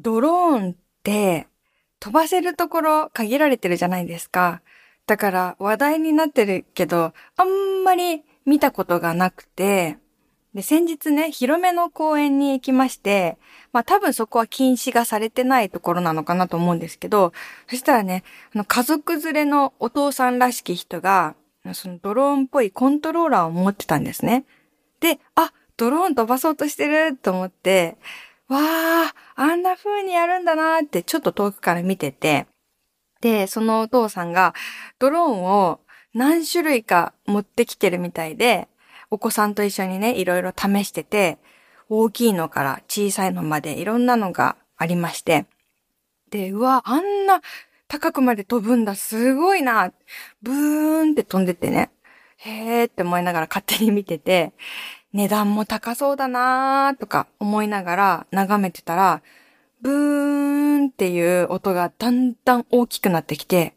ドローンって飛ばせるところ限られてるじゃないですか。だから話題になってるけど、あんまり見たことがなくて、で、先日ね、広めの公園に行きまして、まあ多分そこは禁止がされてないところなのかなと思うんですけど、そしたらね、あの家族連れのお父さんらしき人が、そのドローンっぽいコントローラーを持ってたんですね。で、あ、ドローン飛ばそうとしてると思って、わー、あんな風にやるんだなーってちょっと遠くから見てて、で、そのお父さんがドローンを何種類か持ってきてるみたいで、お子さんと一緒にね、いろいろ試してて、大きいのから小さいのまでいろんなのがありまして、で、うわ、あんな高くまで飛ぶんだ、すごいな、ブーンって飛んでてね、へーって思いながら勝手に見てて、値段も高そうだなーとか思いながら眺めてたら、ブーンっていう音がだんだん大きくなってきて、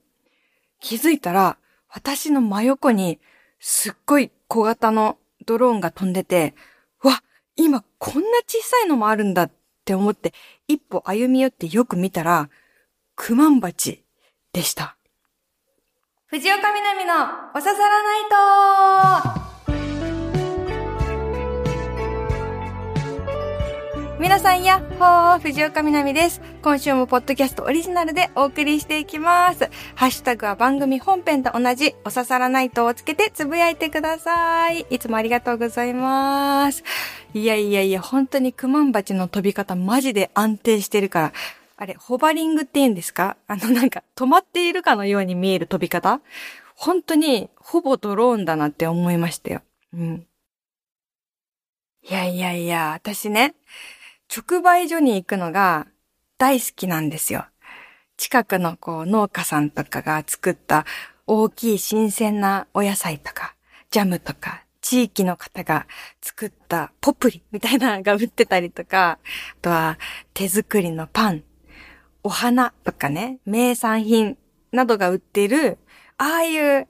気づいたら私の真横にすっごい小型のドローンが飛んでて、わ、今こんな小さいのもあるんだって思って一歩歩み寄ってよく見たら、クマンバチでした。藤岡みなみのおささらないと皆さんやっほー、藤岡みなみです。今週もポッドキャストオリジナルでお送りしていきます。ハッシュタグは番組本編と同じ、おささらないとをつけてつぶやいてください。いつもありがとうございます。いやいやいや、本当にクマンバチの飛び方マジで安定してるから、あれ、ホバリングって言うんですか？あのなんか止まっているかのように見える飛び方？本当にほぼドローンだなって思いましたよ。うん。いやいやいや、私ね、直売所に行くのが大好きなんですよ。近くのこう農家さんとかが作った大きい新鮮なお野菜とか、ジャムとか、地域の方が作ったポプリみたいなのが売ってたりとか、あとは手作りのパン、お花とかね、名産品などが売ってる、ああいう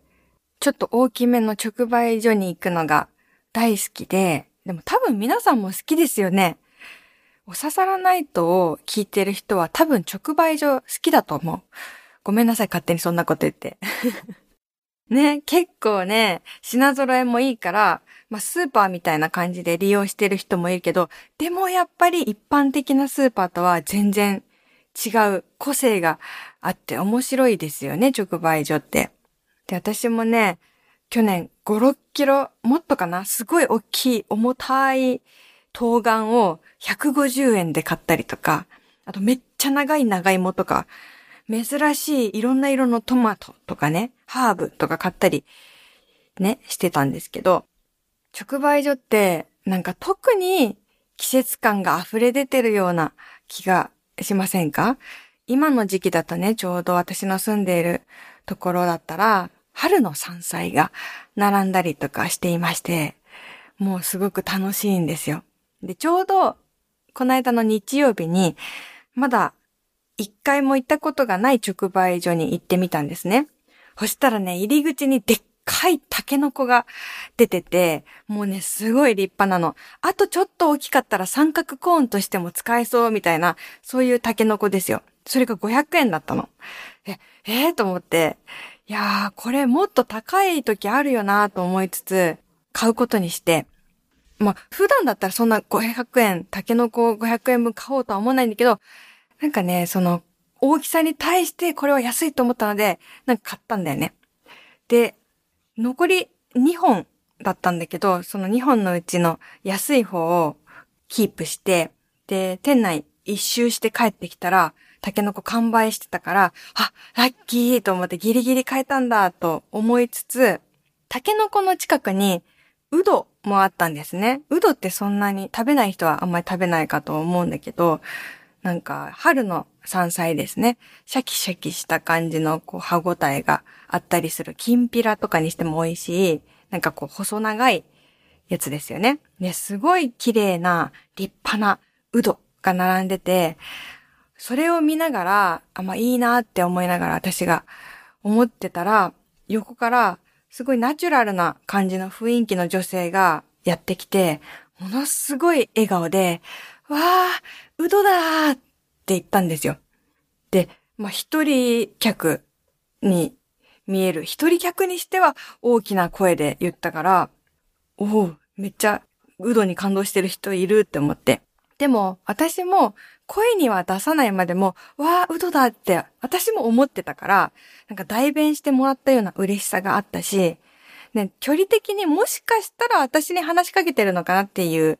ちょっと大きめの直売所に行くのが大好きで、でも多分皆さんも好きですよね。おささらナイトを聞いてる人は多分直売所好きだと思う。ごめんなさい、勝手にそんなこと言って。ね、結構ね、品揃えもいいから、まあ、スーパーみたいな感じで利用してる人もいるけど、でもやっぱり一般的なスーパーとは全然違う個性があって面白いですよね、直売所って。で、私もね、去年5、6キロ、もっとかなすごい大きい重たい冬瓜を150円で買ったりとか、あとめっちゃ長い長芋とか、珍しいいろんな色のトマトとかね、ハーブとか買ったり、ね、してたんですけど、直売所ってなんか特に季節感が溢れ出てるような気がしませんか？今の時期だとね、ちょうど私の住んでいるところだったら、春の山菜が並んだりとかしていまして、もうすごく楽しいんですよ。で、ちょうどこの間の日曜日に、まだ一回も行ったことがない直売所に行ってみたんですね。そしたらね、入り口にでっかいタケノコが出てて、もうね、すごい立派なの。あとちょっと大きかったら三角コーンとしても使えそうみたいな、そういうタケノコですよ。それが500円だったの。え、えー、と思って、いやー、これもっと高い時あるよなと思いつつ、買うことにして、まあ、普段だったらそんな500円、タケノコ500円分買おうとは思わないんだけど、なんかね、その、大きさに対してこれは安いと思ったので、なんか買ったんだよね。で、残り2本だったんだけど、その2本のうちの安い方をキープして、で、店内一周して帰ってきたら、タケノコ完売してたから、あ、ラッキーと思ってギリギリ買えたんだと思いつつ、タケノコの近くにうどもあったんですね。うどってそんなに食べない人はあんまり食べないかと思うんだけど、なんか春の山菜ですね。シャキシャキした感じのこう歯ごたえがあったりする。きんぴらとかにしても美味しい。なんかこう細長いやつですよね。ね、すごい綺麗な立派なうどが並んでて、それを見ながら、あ、まあいいなって思いながら私が思ってたら、横からすごいナチュラルな感じの雰囲気の女性がやってきて、ものすごい笑顔で、わー、うどだーって言ったんですよ。で、まあ、一人客に見える。一人客にしては大きな声で言ったから、おお、めっちゃ、うどに感動してる人いるって思って。でも、私も声には出さないまでも、わあ、うどだって私も思ってたから、なんか代弁してもらったような嬉しさがあったし、ね、距離的にもしかしたら私に話しかけてるのかなっていう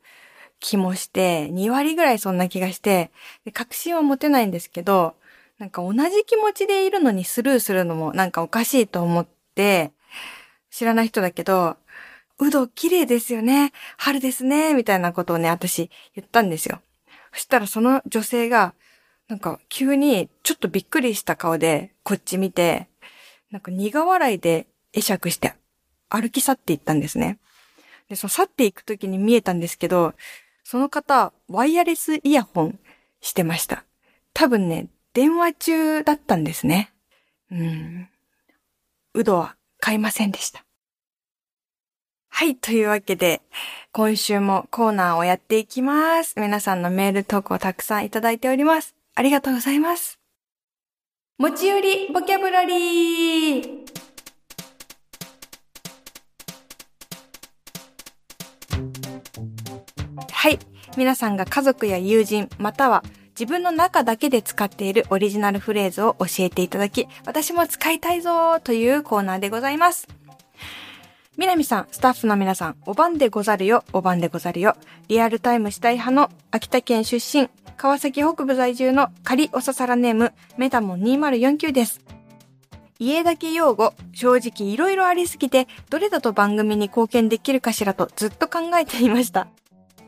気もして、2割ぐらいそんな気がして、で確信は持てないんですけど、なんか同じ気持ちでいるのにスルーするのもなんかおかしいと思って、知らない人だけど、うど綺麗ですよね。春ですね。みたいなことをね、私言ったんですよ。そしたらその女性が、なんか急にちょっとびっくりした顔でこっち見て、なんか苦笑いで会釈して歩き去っていったんですね。で、その去っていく時に見えたんですけど、その方、ワイヤレスイヤホンしてました。多分ね、電話中だったんですね。うん。うどは買いませんでした。はい。というわけで、今週もコーナーをやっていきます。皆さんのメール投稿たくさんいただいております。ありがとうございます。持ち寄りボキャブラリーはい。皆さんが家族や友人、または自分の中だけで使っているオリジナルフレーズを教えていただき、私も使いたいぞというコーナーでございます。みなみさん、スタッフの皆さん、お晩でござるよ、お晩でござるよ。リアルタイムしたい派の秋田県出身、川崎北部在住の仮おささらネーム、メタモン2049です。家だけ用語、正直いろいろありすぎて、どれだと番組に貢献できるかしらとずっと考えていました。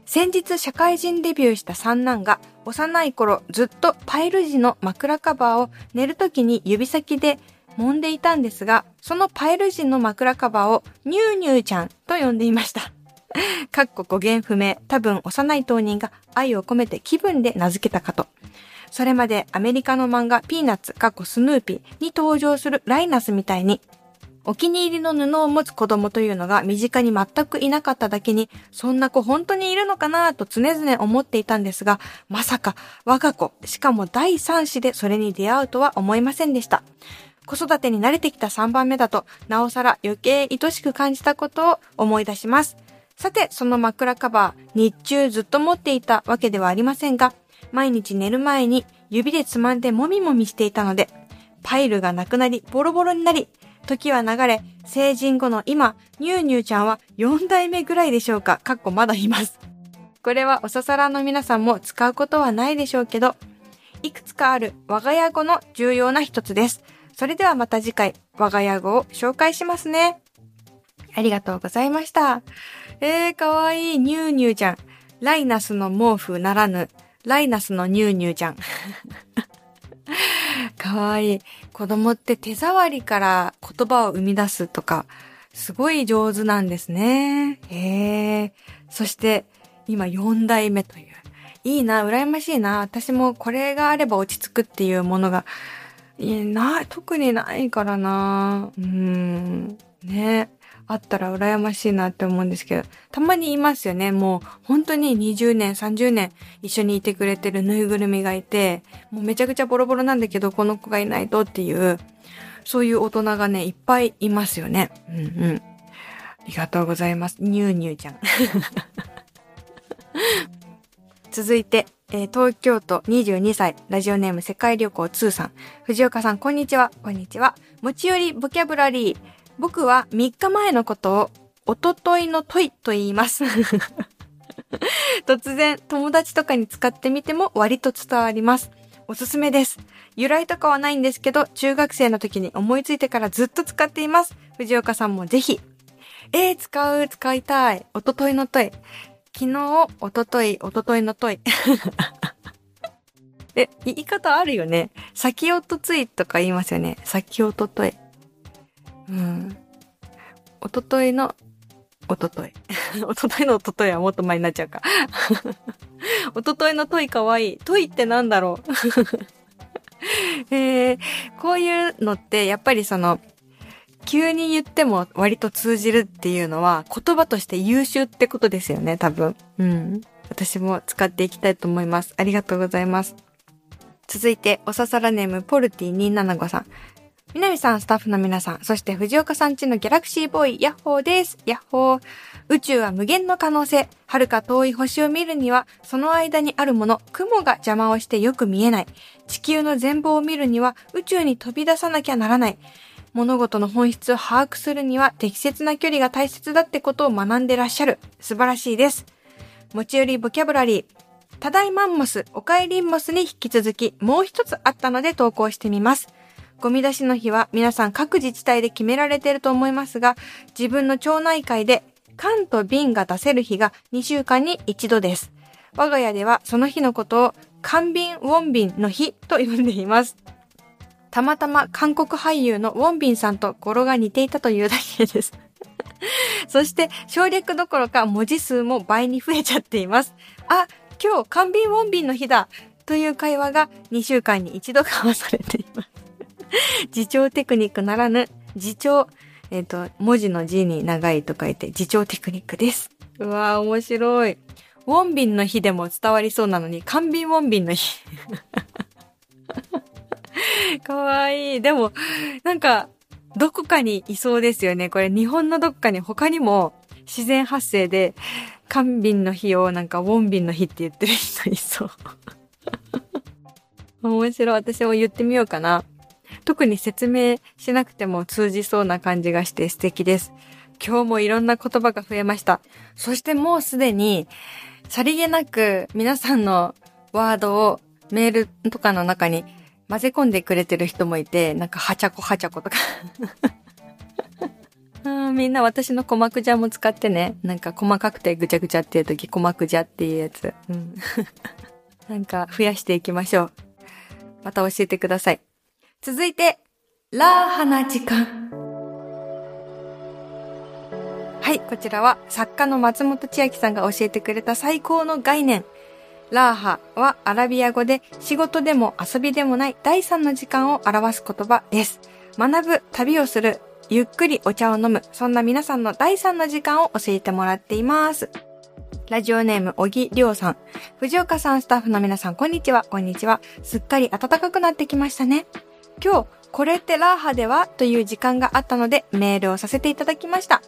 先日社会人デビューした三男が幼い頃ずっとパイル時の枕カバーを寝るときに指先で揉んでいたんですが、そのパイル時の枕カバーをニューニューちゃんと呼んでいました。かっこ語源不明、多分幼い当人が愛を込めて気分で名付けたかと。それまでアメリカの漫画ピーナッツ、かっこスヌーピーに登場するライナスみたいにお気に入りの布を持つ子供というのが身近に全くいなかっただけに、そんな子本当にいるのかなと常々思っていたんですが、まさか我が子、しかも第三子でそれに出会うとは思いませんでした。子育てに慣れてきた3番目だと、なおさら余計愛しく感じたことを思い出します。さて、その枕カバー、日中ずっと持っていたわけではありませんが、毎日寝る前に指でつまんでもみもみしていたので、パイルがなくなり、ボロボロになり、時は流れ、成人後の今、ニューニューちゃんは4代目ぐらいでしょうかかっこまだいます。これはおささらの皆さんも使うことはないでしょうけど、いくつかある我が家語の重要な一つです。それではまた次回、我が家語を紹介しますね。ありがとうございました。えー、かわいい、ニューニューちゃん。ライナスの毛布ならぬ、ライナスのニューニューちゃん。かわいい。子供って手触りから言葉を生み出すとか、すごい上手なんですね。へえ。そして、今4代目という。いいな、羨ましいな。私もこれがあれば落ち着くっていうものが、いや、な、特にないからな。うーん。ね。あったら羨ましいなって思うんですけど、たまにいますよね。もう本当に20年、30年一緒にいてくれてるぬいぐるみがいて、もうめちゃくちゃボロボロなんだけど、この子がいないとっていう、そういう大人がね、いっぱいいますよね。うんうん。ありがとうございます。ニューニューちゃん。続いて、えー、東京都22歳、ラジオネーム世界旅行2さん。藤岡さん、こんにちは。こんにちは。持ち寄りボキャブラリー。僕は3日前のことを、おとといの問いと言います。突然、友達とかに使ってみても割と伝わります。おすすめです。由来とかはないんですけど、中学生の時に思いついてからずっと使っています。藤岡さんもぜひ。えー、使う、使いたい。おとといの問い。昨日、おととい、おとといの問い。え、言い方あるよね。先おとついとか言いますよね。先おととい。うん。おとといの、おととい。おとといのおとといはもっと前になっちゃうか。おとといの問いかわいい。問いってなんだろうえー、こういうのってやっぱりその、急に言っても割と通じるっていうのは言葉として優秀ってことですよね、多分。うん。私も使っていきたいと思います。ありがとうございます。続いて、おささらネームポルティ275さん。南さん、スタッフの皆さん、そして藤岡さんちのギャラクシーボーイ、ヤッホーです。ヤッホー。宇宙は無限の可能性。遥か遠い星を見るには、その間にあるもの、雲が邪魔をしてよく見えない。地球の全貌を見るには、宇宙に飛び出さなきゃならない。物事の本質を把握するには、適切な距離が大切だってことを学んでらっしゃる。素晴らしいです。持ち寄りボキャブラリー。ただいまんモス、おかえりんモスに引き続き、もう一つあったので投稿してみます。ゴミ出しの日は皆さん各自治体で決められていると思いますが、自分の町内会で缶と瓶が出せる日が2週間に1度です。我が家ではその日のことを缶瓶ウォンビンの日と呼んでいます。たまたま韓国俳優のウォンビンさんと語呂が似ていたというだけです。そして省略どころか文字数も倍に増えちゃっています。あ、今日缶瓶ウォンビンの日だという会話が2週間に1度交わされています。自重テクニックならぬ、自重、えっ、ー、と、文字の字に長いと書いて、自重テクニックです。うわー、面白い。ウォンビンの日でも伝わりそうなのに、缶瓶ウォンビンの日。かわいい。でも、なんか、どこかにいそうですよね。これ日本のどっかに他にも自然発生で、缶瓶の日をなんかウォンビンの日って言ってる人いそう。面白い。私も言ってみようかな。特に説明しなくても通じそうな感じがして素敵です。今日もいろんな言葉が増えました。そしてもうすでに、さりげなく皆さんのワードをメールとかの中に混ぜ込んでくれてる人もいて、なんかはちゃこはちゃことか みんな私の鼓膜じゃも使ってね。なんか細かくてぐちゃぐちゃっていう時鼓膜じゃっていうやつ。うん。なんか増やしていきましょう。また教えてください。続いて、ラーハな時間。はい、こちらは作家の松本千秋さんが教えてくれた最高の概念。ラーハはアラビア語で仕事でも遊びでもない第三の時間を表す言葉です。学ぶ、旅をする、ゆっくりお茶を飲む、そんな皆さんの第三の時間を教えてもらっています。ラジオネーム、小木亮さん。藤岡さん、スタッフの皆さん、こんにちは、こんにちは。すっかり暖かくなってきましたね。今日、これってラーハではという時間があったのでメールをさせていただきました。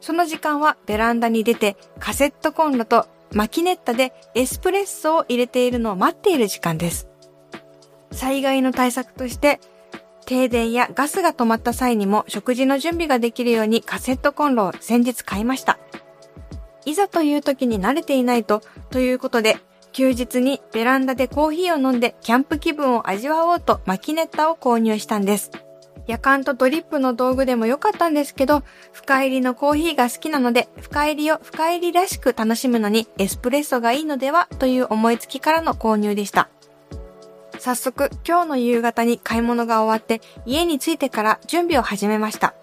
その時間はベランダに出てカセットコンロとマキネッタでエスプレッソを入れているのを待っている時間です。災害の対策として停電やガスが止まった際にも食事の準備ができるようにカセットコンロを先日買いました。いざという時に慣れていないと、ということで休日にベランダでコーヒーを飲んでキャンプ気分を味わおうとマキネッタを購入したんです。夜間とドリップの道具でもよかったんですけど、深入りのコーヒーが好きなので、深入りを深入りらしく楽しむのにエスプレッソがいいのではという思いつきからの購入でした。早速、今日の夕方に買い物が終わって家に着いてから準備を始めました。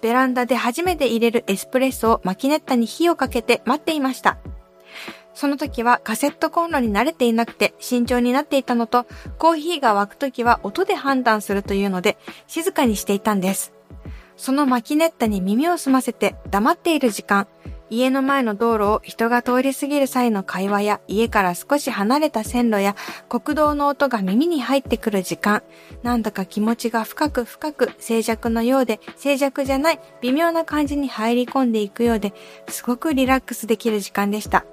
ベランダで初めて入れるエスプレッソをマキネッタに火をかけて待っていました。その時はカセットコンロに慣れていなくて慎重になっていたのと、コーヒーが沸く時は音で判断するというので、静かにしていたんです。そのマキネッタに耳を澄ませて黙っている時間、家の前の道路を人が通り過ぎる際の会話や家から少し離れた線路や国道の音が耳に入ってくる時間、なんだか気持ちが深く深く静寂のようで静寂じゃない微妙な感じに入り込んでいくようですごくリラックスできる時間でした。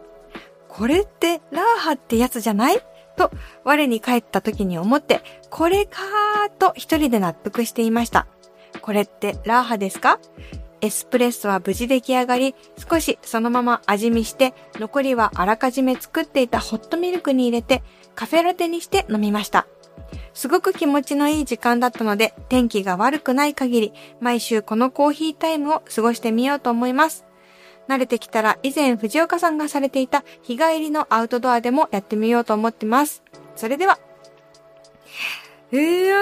これってラーハってやつじゃない？と我に帰った時に思って、これかーと一人で納得していました。これってラーハですか？エスプレッソは無事出来上がり、少しそのまま味見して、残りはあらかじめ作っていたホットミルクに入れて、カフェラテにして飲みました。すごく気持ちのいい時間だったので、天気が悪くない限り、毎週このコーヒータイムを過ごしてみようと思います。慣れてきたら以前藤岡さんがされていた日帰りのアウトドアでもやってみようと思ってます。それでは。いや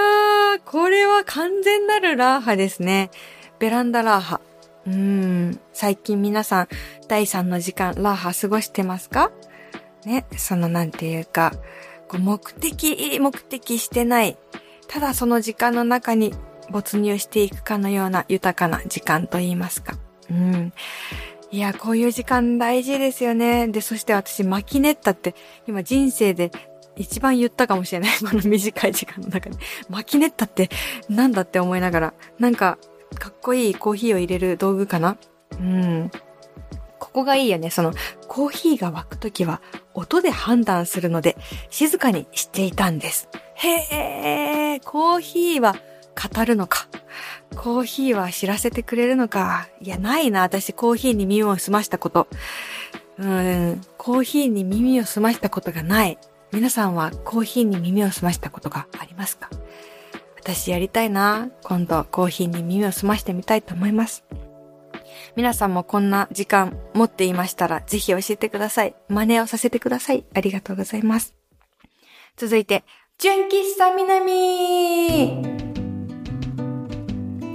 ー、これは完全なるラーハですね。ベランダラーハ。うーん、最近皆さん第3の時間ラーハ過ごしてますか？ね、そのなんていうか、こう目的、目的してない。ただその時間の中に没入していくかのような豊かな時間と言いますか。うん。いや、こういう時間大事ですよね。で、そして私、マキネッタって、今人生で一番言ったかもしれない。この短い時間の中で。マキネッタってなんだって思いながら、なんか、かっこいいコーヒーを入れる道具かな？うん。ここがいいよね。その、コーヒーが沸くときは、音で判断するので、静かにしていたんです。へえ、コーヒーは語るのか？コーヒーは知らせてくれるのか？いや、ないな。私、コーヒーに耳を澄ましたこと。うん、コーヒーに耳を澄ましたことがない。皆さんはコーヒーに耳を澄ましたことがありますか？私やりたいな。今度コーヒーに耳を澄ましてみたいと思います。皆さんもこんな時間持っていましたらぜひ教えてください。真似をさせてください。ありがとうございます。続いて、純喫茶南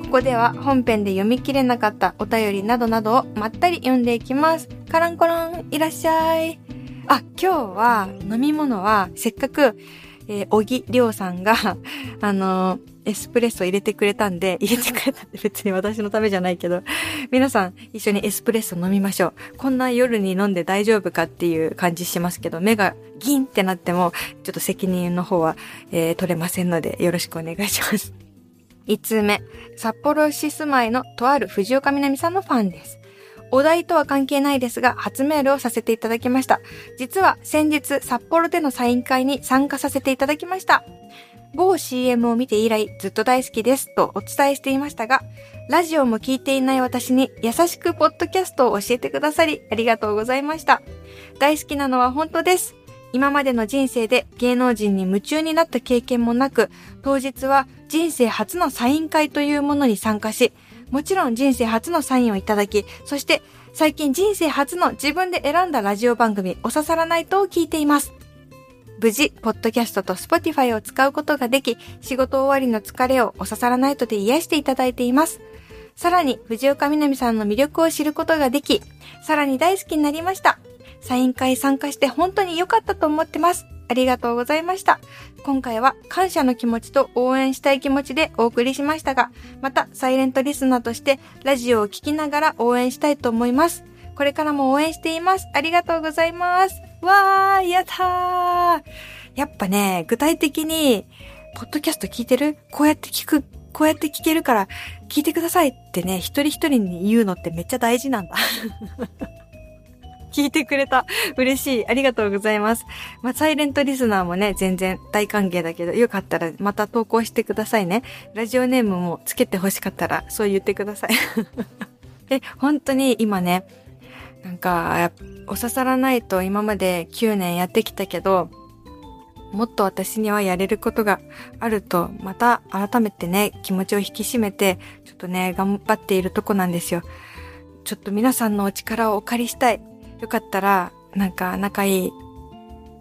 ここでは本編で読み切れなかったお便りなどなどをまったり読んでいきます。カランコロン、いらっしゃい。あ、今日は飲み物はせっかく、えー、小木亮さんが、あのー、エスプレッソ入れてくれたんで、入れてくれたって別に私のためじゃないけど、皆さん一緒にエスプレッソ飲みましょう。こんな夜に飲んで大丈夫かっていう感じしますけど、目がギンってなっても、ちょっと責任の方は、えー、取れませんので、よろしくお願いします。5つ目、札幌市住まいのとある藤岡みなみさんのファンです。お題とは関係ないですが、初メールをさせていただきました。実は先日、札幌でのサイン会に参加させていただきました。某 CM を見て以来、ずっと大好きですとお伝えしていましたが、ラジオも聞いていない私に優しくポッドキャストを教えてくださり、ありがとうございました。大好きなのは本当です。今までの人生で芸能人に夢中になった経験もなく、当日は人生初のサイン会というものに参加し、もちろん人生初のサインをいただき、そして最近人生初の自分で選んだラジオ番組、おささらないとを聞いています。無事、ポッドキャストと Spotify を使うことができ、仕事終わりの疲れをおささらナイトで癒していただいています。さらに、藤岡みなみさんの魅力を知ることができ、さらに大好きになりました。サイン会参加して本当に良かったと思ってます。ありがとうございました。今回は感謝の気持ちと応援したい気持ちでお送りしましたが、またサイレントリスナーとしてラジオを聴きながら応援したいと思います。これからも応援しています。ありがとうございます。わー、やったー。やっぱね、具体的に、ポッドキャスト聞いてる？こうやって聞く、こうやって聞けるから聞いてくださいってね、一人一人に言うのってめっちゃ大事なんだ。聞いてくれた。嬉しい。ありがとうございます。まあ、サイレントリスナーもね、全然大歓迎だけど、よかったらまた投稿してくださいね。ラジオネームもつけて欲しかったら、そう言ってください。え、本当に今ね、なんか、お刺さらないと今まで9年やってきたけど、もっと私にはやれることがあると、また改めてね、気持ちを引き締めて、ちょっとね、頑張っているとこなんですよ。ちょっと皆さんのお力をお借りしたい。よかったら、なんか仲いい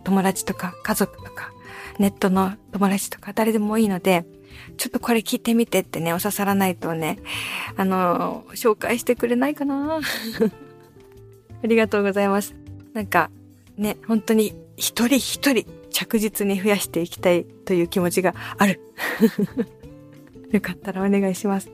友達とか家族とか、ネットの友達とか誰でもいいので、ちょっとこれ聞いてみてってね、お刺さらないとね、あの、紹介してくれないかな ありがとうございます。なんか、ね、本当に一人一人着実に増やしていきたいという気持ちがある。よかったらお願いします。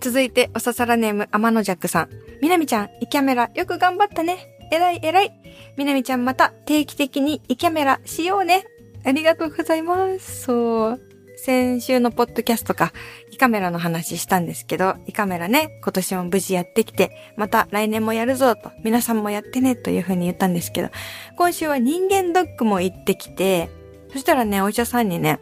続いて、おささらネーム、天野ジャックさん。みなみちゃん、イキャメラ、よく頑張ったね。えらいえらい。みなみちゃんまた定期的にイキャメラしようね。ありがとうございます。そう。先週のポッドキャストか、イカメラの話したんですけど、イカメラね、今年も無事やってきて、また来年もやるぞと、皆さんもやってねという風に言ったんですけど、今週は人間ドックも行ってきて、そしたらね、お医者さんにね、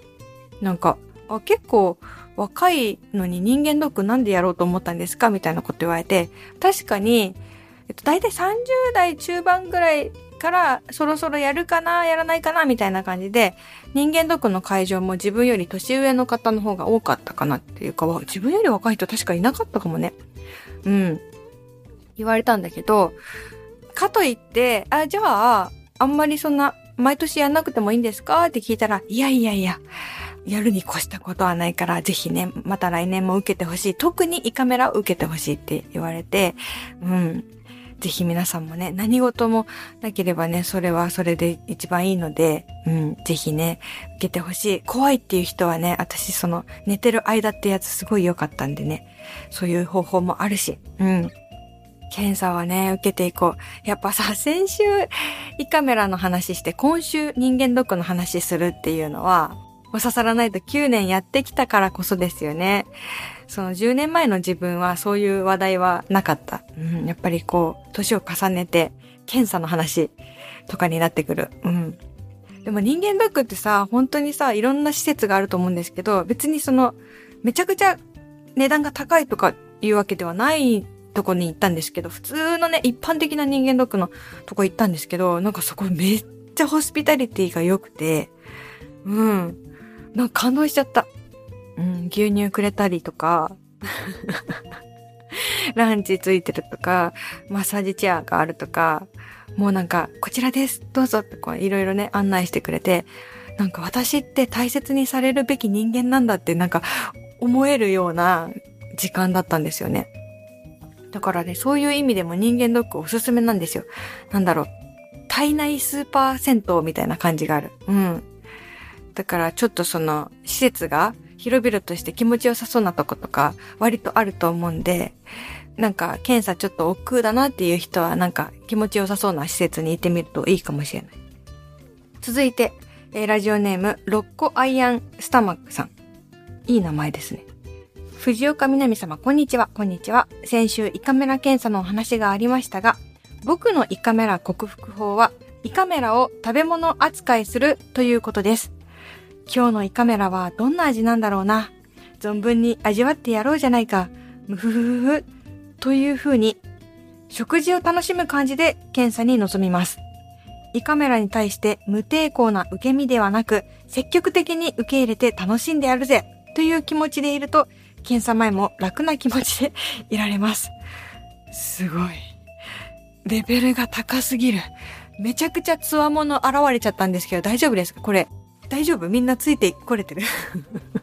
なんか、あ、結構、若いのに人間ドックなんでやろうと思ったんですか？みたいなこと言われて、確かに、えっと、大体30代中盤ぐらいからそろそろやるかな、やらないかな、みたいな感じで、人間ドックの会場も自分より年上の方の方が多かったかなっていうか、自分より若い人確かいなかったかもね。うん。言われたんだけど、かといって、あ、じゃあ、あんまりそんな、毎年やんなくてもいいんですか？って聞いたら、いやいやいや、やるに越したことはないから、ぜひね、また来年も受けてほしい。特に胃カメラを受けてほしいって言われて、うん。ぜひ皆さんもね、何事もなければね、それはそれで一番いいので、うん、ぜひね、受けてほしい。怖いっていう人はね、私その寝てる間ってやつすごい良かったんでね、そういう方法もあるし、うん。検査はね、受けていこう。やっぱさ、先週胃カメラの話して、今週人間ドックの話するっていうのは、お刺さらないと9年やってきたからこそですよね。その10年前の自分はそういう話題はなかった。うん、やっぱりこう、年を重ねて、検査の話とかになってくる。うん。でも人間ドックってさ、本当にさ、いろんな施設があると思うんですけど、別にその、めちゃくちゃ値段が高いとかいうわけではないとこに行ったんですけど、普通のね、一般的な人間ドックのとこ行ったんですけど、なんかそこめっちゃホスピタリティが良くて、うん。なんか感動しちゃった。うん、牛乳くれたりとか、ランチついてるとか、マッサージチェアがあるとか、もうなんか、こちらです、どうぞってこういろいろね、案内してくれて、なんか私って大切にされるべき人間なんだってなんか思えるような時間だったんですよね。だからね、そういう意味でも人間ドックおすすめなんですよ。なんだろう。体内スーパー銭湯みたいな感じがある。うん。だからちょっとその施設が広々として気持ちよさそうなとことか割とあると思うんで、なんか検査ちょっと億劫だなっていう人はなんか気持ちよさそうな施設に行ってみるといいかもしれない。続いて、えー、ラジオネーム、ロッコアイアンスタマックさん。いい名前ですね。藤岡みなみ様、こんにちは、こんにちは。先週胃カメラ検査のお話がありましたが、僕の胃カメラ克服法は、胃カメラを食べ物扱いするということです。今日の胃カメラはどんな味なんだろうな。存分に味わってやろうじゃないか。むふふふふ。というふうに、食事を楽しむ感じで検査に臨みます。胃カメラに対して無抵抗な受け身ではなく、積極的に受け入れて楽しんでやるぜという気持ちでいると、検査前も楽な気持ちで いられます。すごい。レベルが高すぎる。めちゃくちゃ強者現れちゃったんですけど大丈夫ですか？これ。大丈夫？みんなついてこれてる？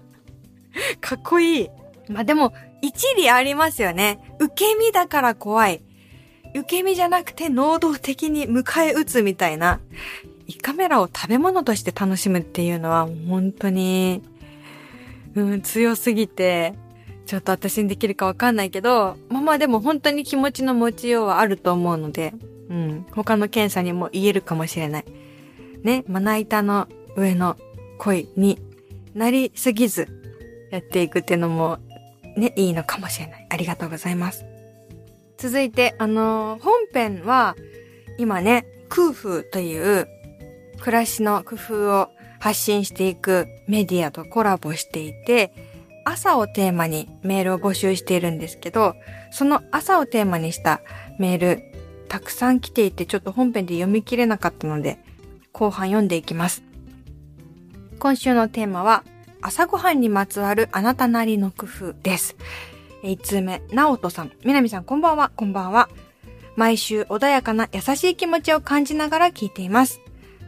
かっこいい。まあ、でも、一理ありますよね。受け身だから怖い。受け身じゃなくて能動的に迎え撃つみたいな。胃カメラを食べ物として楽しむっていうのは本当に、うん、強すぎて、ちょっと私にできるかわかんないけど、まあまあでも本当に気持ちの持ちようはあると思うので、うん、他の検査にも言えるかもしれない。ね、まな板の上の恋になりすぎずやっていくっていうのもね、いいのかもしれない。ありがとうございます。続いて、あのー、本編は今ね、空風という暮らしの工夫を発信していくメディアとコラボしていて、朝をテーマにメールを募集しているんですけど、その朝をテーマにしたメール、たくさん来ていてちょっと本編で読み切れなかったので、後半読んでいきます。今週のテーマは、朝ごはんにまつわるあなたなりの工夫です。1通目、なおとさん。みなみさん、こんばんは、こんばんは。毎週穏やかな優しい気持ちを感じながら聞いています。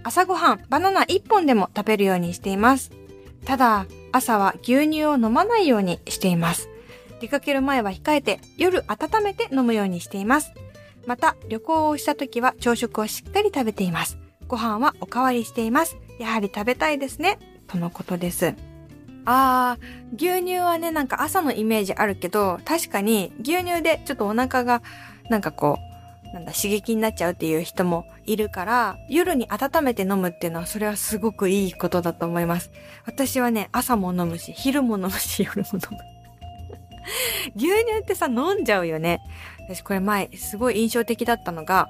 朝ごはん、バナナ1本でも食べるようにしています。ただ、朝は牛乳を飲まないようにしています。出かける前は控えて、夜温めて飲むようにしています。また、旅行をした時は朝食をしっかり食べています。ご飯はおかわりしています。やはり食べたいですね。とのことです。あー、牛乳はね、なんか朝のイメージあるけど、確かに牛乳でちょっとお腹が、なんかこう、なんだ、刺激になっちゃうっていう人もいるから、夜に温めて飲むっていうのは、それはすごくいいことだと思います。私はね、朝も飲むし、昼も飲むし、夜も飲む。牛乳ってさ、飲んじゃうよね。私これ前、すごい印象的だったのが、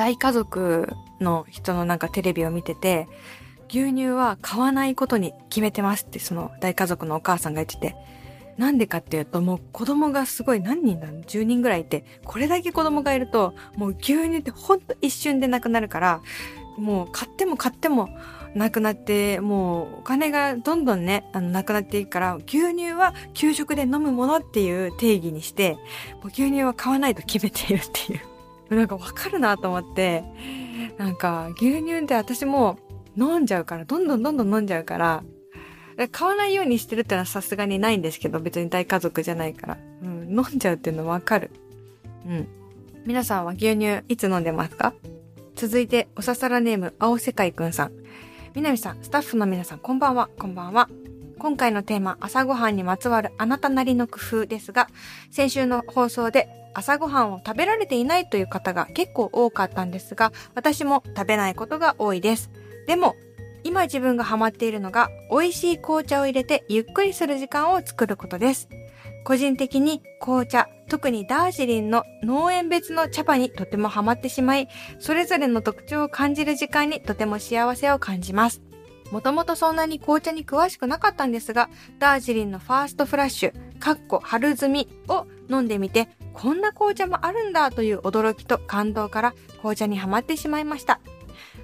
大家族の人のなんかテレビを見てて、牛乳は買わないことに決めてますってその大家族のお母さんが言ってて、なんでかっていうともう子供がすごい何人だろう ?10 人ぐらいいて、これだけ子供がいるともう牛乳ってほんと一瞬でなくなるから、もう買っても買ってもなくなって、もうお金がどんどんね、あの、なくなっていくから、牛乳は給食で飲むものっていう定義にして、もう牛乳は買わないと決めているっていう。なんかわかるなと思って、なんか牛乳って私も飲んじゃうから、どんどんどんどん飲んじゃうから、買わないようにしてるってのはさすがにないんですけど、別に大家族じゃないから。うん、飲んじゃうっていうのわかる。うん。皆さんは牛乳いつ飲んでますか？続いて、おささらネーム、青世界くんさん。みなみさん、スタッフの皆さん、こんばんは、こんばんは。今回のテーマ、朝ごはんにまつわるあなたなりの工夫ですが、先週の放送で朝ごはんを食べられていないという方が結構多かったんですが、私も食べないことが多いです。でも、今自分がハマっているのが、美味しい紅茶を入れてゆっくりする時間を作ることです。個人的に紅茶、特にダージリンの農園別の茶葉にとてもハマってしまい、それぞれの特徴を感じる時間にとても幸せを感じます。もともとそんなに紅茶に詳しくなかったんですが、ダージリンのファーストフラッシュ、かっこ春摘みを飲んでみて、こんな紅茶もあるんだという驚きと感動から紅茶にはまってしまいました。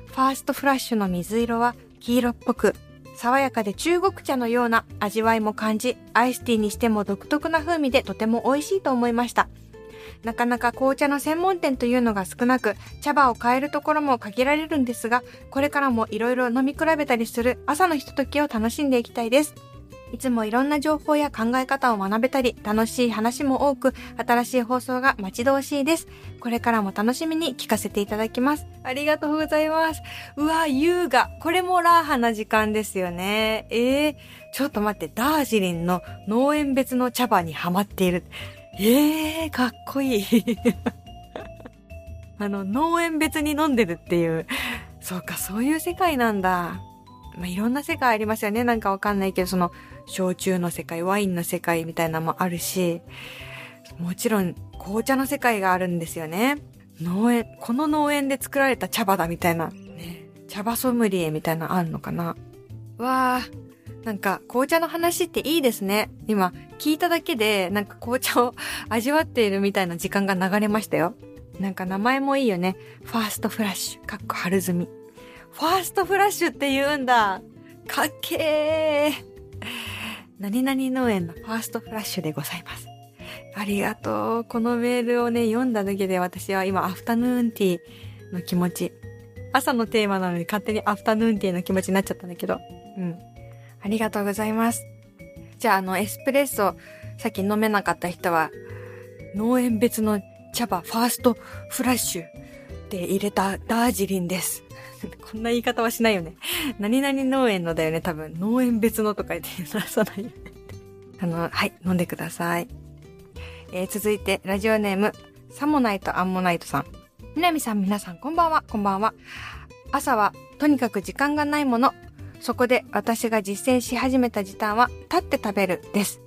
ファーストフラッシュの水色は黄色っぽく、爽やかで中国茶のような味わいも感じ、アイスティーにしても独特な風味でとても美味しいと思いました。なかなか紅茶の専門店というのが少なく、茶葉を買えるところも限られるんですが、これからも色々飲み比べたりする朝のひとときを楽しんでいきたいです。いつもいろんな情報や考え方を学べたり、楽しい話も多く、新しい放送が待ち遠しいです。これからも楽しみに聞かせていただきます。ありがとうございます。うわ、優雅。これもラーハな時間ですよね。ええー、ちょっと待って、ダージリンの農園別の茶葉にハマっている。ええー、かっこいい。あの、農園別に飲んでるっていう。そうか、そういう世界なんだ。まあ、いろんな世界ありますよね。なんかわかんないけど、その、焼酎の世界、ワインの世界みたいなのもあるし、もちろん、紅茶の世界があるんですよね。農園、この農園で作られた茶葉だみたいな、ね、茶葉ソムリエみたいなのあんのかな。わー、なんか紅茶の話っていいですね。今聞いただけでなんか紅茶を味わっているみたいな時間が流れましたよ。なんか名前もいいよね。ファーストフラッシュ、かっこ春摘み。ファーストフラッシュって言うんだ。かっけー。何々農園のファーストフラッシュでございます。ありがとう。このメールをね、読んだだけで私は今アフタヌーンティーの気持ち。朝のテーマなのに勝手にアフタヌーンティーの気持ちになっちゃったんだけど。うん。ありがとうございます。じゃあ、あの、エスプレッソ、さっき飲めなかった人は、農園別の茶葉ファーストフラッシュで入れたダージリンです。こんな言い方はしないよね。何々農園のだよね、多分。農園別のとか言って出さないよね。あの、はい、飲んでください。えー、続いて、ラジオネーム、サモナイトアンモナイトさん。みなみさん、皆さん、こんばんは、こんばんは。朝は、とにかく時間がないもの、そこで私が実践し始めた時短は立って食べるです。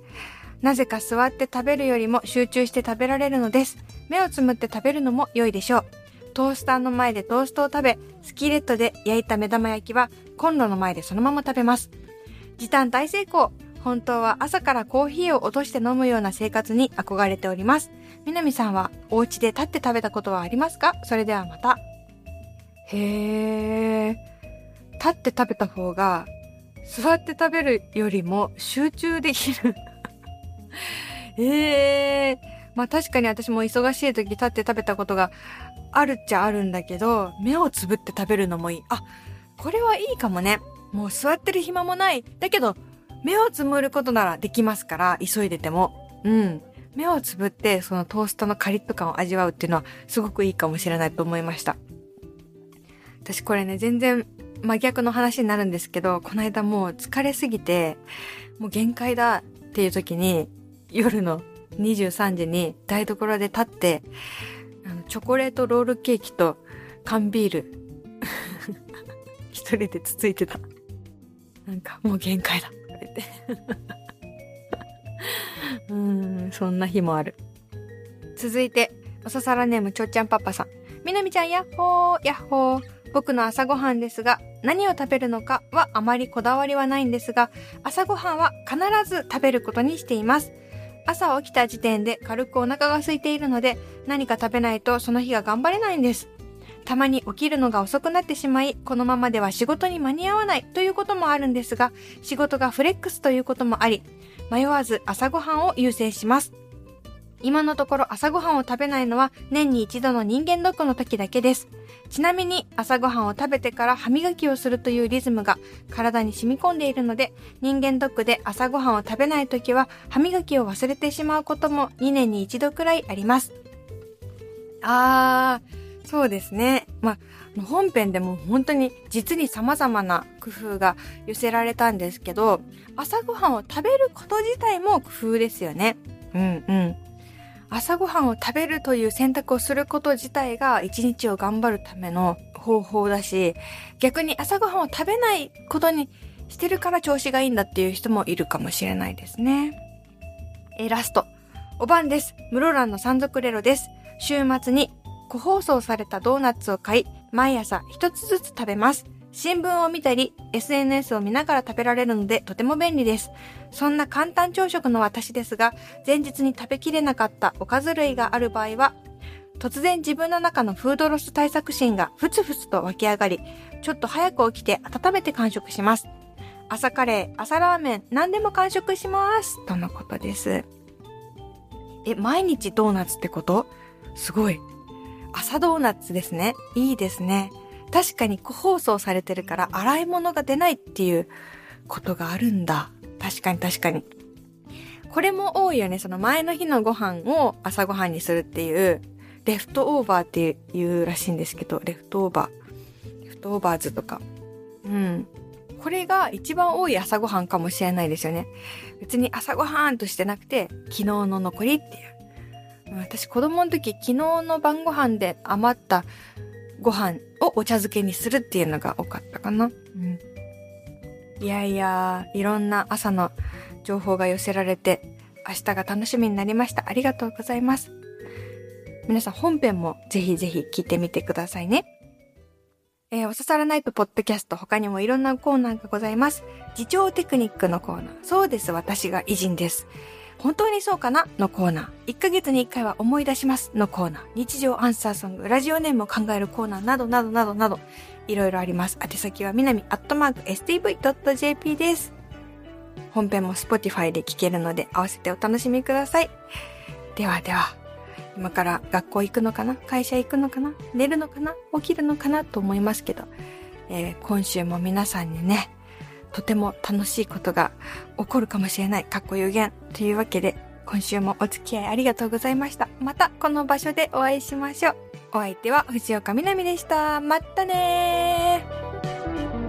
なぜか座って食べるよりも集中して食べられるのです。目をつむって食べるのも良いでしょう。トースターの前でトーストを食べ、スキレットで焼いた目玉焼きはコンロの前でそのまま食べます。時短大成功。本当は朝からコーヒーを落として飲むような生活に憧れております。南さんはお家で立って食べたことはありますか？それではまた。へー。立って食べた方が、座って食べるよりも集中できる ええー、まあ確かに私も忙しい時立って食べたことがあるっちゃあるんだけど、目をつぶって食べるのもいい。あ、これはいいかもね。もう座ってる暇もない。だけど、目をつむることならできますから、急いでても。うん。目をつぶってそのトーストのカリッと感を味わうっていうのはすごくいいかもしれないと思いました。私これね、全然真逆の話になるんですけど、この間もう疲れすぎて、もう限界だっていう時に、夜の23時に台所で立って、チョコレートロールケーキと缶ビール、一人でつついてた。なんかもう限界だって言って。うん、そんな日もある。続いて、おささらネームちょっちゃんパパさん。みなみちゃんやっほー、やっほー。僕の朝ごはんですが、何を食べるのかはあまりこだわりはないんですが、朝ごはんは必ず食べることにしています。朝起きた時点で軽くお腹が空いているので、何か食べないとその日が頑張れないんです。たまに起きるのが遅くなってしまい、このままでは仕事に間に合わないということもあるんですが、仕事がフレックスということもあり、迷わず朝ごはんを優先します。今のところ朝ごはんを食べないのは年に一度の人間ドックの時だけです。ちなみに朝ごはんを食べてから歯磨きをするというリズムが体に染み込んでいるので、人間ドックで朝ごはんを食べない時は歯磨きを忘れてしまうことも2年に一度くらいあります。あー、そうですね。まあ、本編でも本当に実に様々な工夫が寄せられたんですけど、朝ごはんを食べること自体も工夫ですよね。うんうん。朝ごはんを食べるという選択をすること自体が一日を頑張るための方法だし、逆に朝ごはんを食べないことにしてるから調子がいいんだっていう人もいるかもしれないですね。えラスト。お晩です。室蘭の山賊レロです。週末に個包装されたドーナツを買い、毎朝一つずつ食べます。新聞を見たり、SNS を見ながら食べられるのでとても便利です。そんな簡単朝食の私ですが、前日に食べきれなかったおかず類がある場合は、突然自分の中のフードロス対策心がふつふつと湧き上がり、ちょっと早く起きて温めて完食します。朝カレー、朝ラーメン、何でも完食します。とのことです。え、毎日ドーナツってこと？すごい。朝ドーナツですね。いいですね。確かに個包装されてるから洗い物が出ないっていうことがあるんだ。確かに確かに。これも多いよね。その前の日のご飯を朝ごはんにするっていう、 leftover っていうらしいんですけど、 leftover。 leftovers とか。うん。これが一番多い朝ごはんかもしれないですよね。別に朝ごはんとしてなくて、昨日の残りっていう。私子供の時昨日の晩ご飯で余ったご飯をお茶漬けにするっていうのが多かったかな。うん。いやいや、いろんな朝の情報が寄せられて、明日が楽しみになりました。ありがとうございます。皆さん本編もぜひぜひ聞いてみてくださいね。えー、おささらないとポッドキャスト他にもいろんなコーナーがございます。自重テクニックのコーナー。そうです、私が偉人です。本当にそうかなのコーナー。1ヶ月に1回は思い出しますのコーナー。日常アンサーソング、ラジオネームを考えるコーナーなどなどなどなど、いろいろあります。宛先はみなみアットマーク stv.jp です。本編も Spotify で聴けるので合わせてお楽しみください。ではでは、今から学校行くのかな？会社行くのかな？寝るのかな？起きるのかな？と思いますけど、えー、今週も皆さんにね、とても楽しいことが起こるかもしれない、かっこ予言というわけで、今週もお付き合いありがとうございました。またこの場所でお会いしましょう。お相手は藤岡みなみでした。またねー